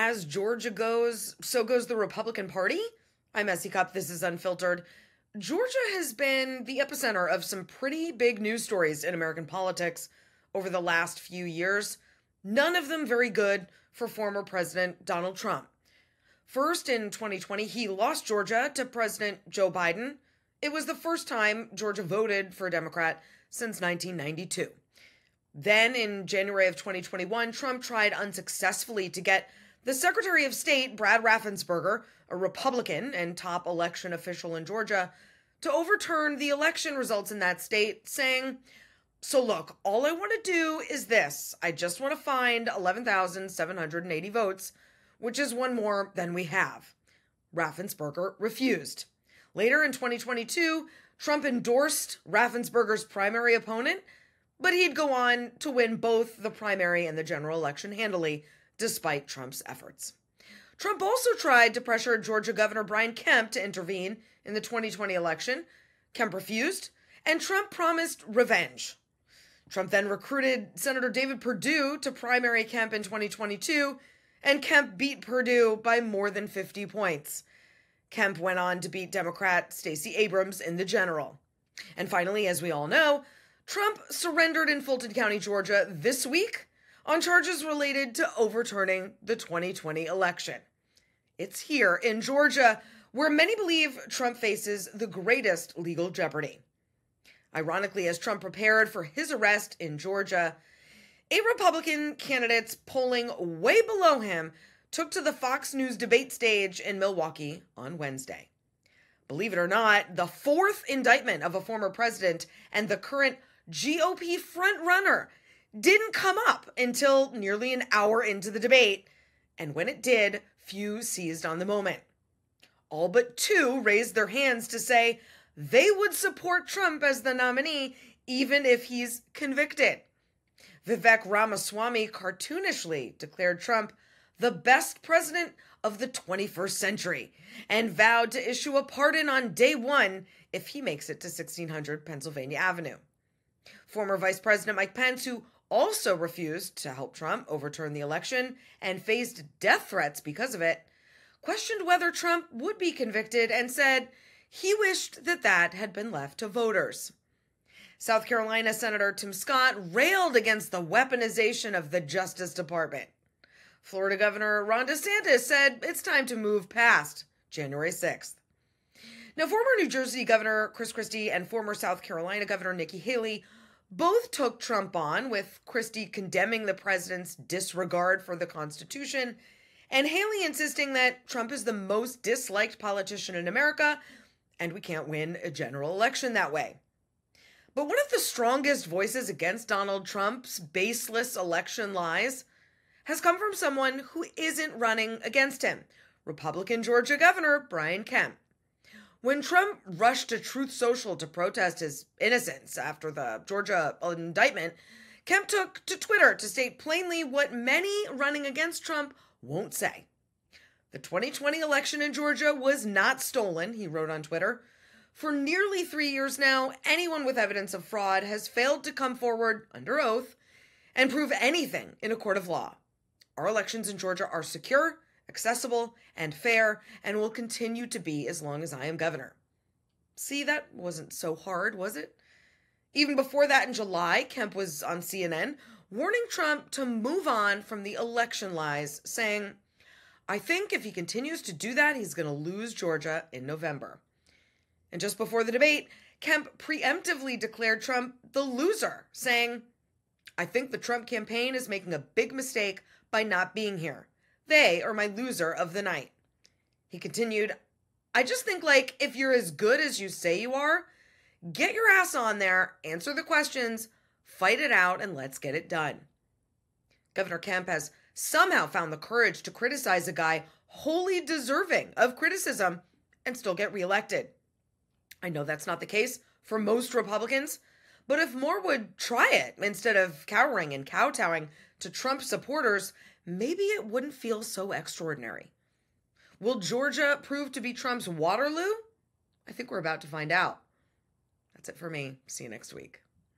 As Georgia goes, so goes the Republican Party. I'm SE Cupp. This is Unfiltered. Georgia has been the epicenter of some pretty big news stories in American politics over the last few years. None of them very good for former President Donald Trump. First, in 2020, he lost Georgia to President Joe Biden. It was the first time Georgia voted for a Democrat since 1992. Then, in January of 2021, Trump tried unsuccessfully to get the Secretary of State, Brad Raffensperger, a Republican and top election official in Georgia, to overturn the election results in that state, saying, So, look, all I want to do is this I just want to find 11,780 votes, which is one more than we have. Raffensperger refused. Later in 2022, Trump endorsed Raffensperger's primary opponent, but he'd go on to win both the primary and the general election handily, despite Trump's efforts. Trump also tried to pressure Georgia Governor Brian Kemp to intervene in the 2020 election. Kemp refused, and Trump promised revenge. Trump then recruited Senator David Perdue to primary Kemp in 2022, and Kemp beat Perdue by more than 50 points. Kemp went on to beat Democrat Stacey Abrams in the general. And finally, as we all know, Trump surrendered in Fulton County, Georgia this week on charges related to overturning the 2020 election. It's here in Georgia where many believe Trump faces the greatest legal jeopardy. Ironically, as Trump prepared for his arrest in Georgia, eight Republican candidates polling way below him took to the Fox News debate stage in Milwaukee on Wednesday. Believe it or not, the fourth indictment of a former president and the current GOP frontrunner didn't come up until nearly an hour into the debate, and when it did, few seized on the moment. All but two raised their hands to say they would support Trump as the nominee even if he's convicted. Vivek Ramaswamy cartoonishly declared Trump the best president of the 21st century and vowed to issue a pardon on day one if he makes it to 1600 Pennsylvania Avenue. Former Vice President Mike Pence, who also refused to help Trump overturn the election and faced death threats because of it, questioned whether Trump would be convicted and said he wished that that had been left to voters. South Carolina Senator Tim Scott railed against the weaponization of the Justice Department. Florida Governor Ron DeSantis said it's time to move past January 6th. Now, former New Jersey Governor Chris Christie and former South Carolina Governor Nikki Haley both took Trump on, with Christie condemning the president's disregard for the Constitution, and Haley insisting that Trump is the most disliked politician in America and we can't win a general election that way. But one of the strongest voices against Donald Trump's baseless election lies has come from someone who isn't running against him Republican Georgia Governor Brian Kemp. When Trump rushed to Truth Social to protest his innocence after the Georgia indictment, Kemp took to Twitter to state plainly what many running against Trump won't say. The 2020 election in Georgia was not stolen, he wrote on Twitter. For nearly three years now, anyone with evidence of fraud has failed to come forward under oath and prove anything in a court of law. Our elections in Georgia are secure, accessible, and fair, and will continue to be as long as I am governor. See, that wasn't so hard, was it? Even before that, in July, Kemp was on CNN warning Trump to move on from the election lies, saying, I think if he continues to do that, he's going to lose Georgia in November. And just before the debate, Kemp preemptively declared Trump the loser, saying, I think the Trump campaign is making a big mistake by not being here. They are my loser of the night. He continued, I just think, like, if you're as good as you say you are, get your ass on there, answer the questions, fight it out, and let's get it done. Governor Kemp has somehow found the courage to criticize a guy wholly deserving of criticism and still get reelected. I know that's not the case for most Republicans, but if more would try it instead of cowering and kowtowing to Trump supporters, maybe it wouldn't feel so extraordinary. Will Georgia prove to be Trump's Waterloo? I think we're about to find out. That's it for me. See you next week.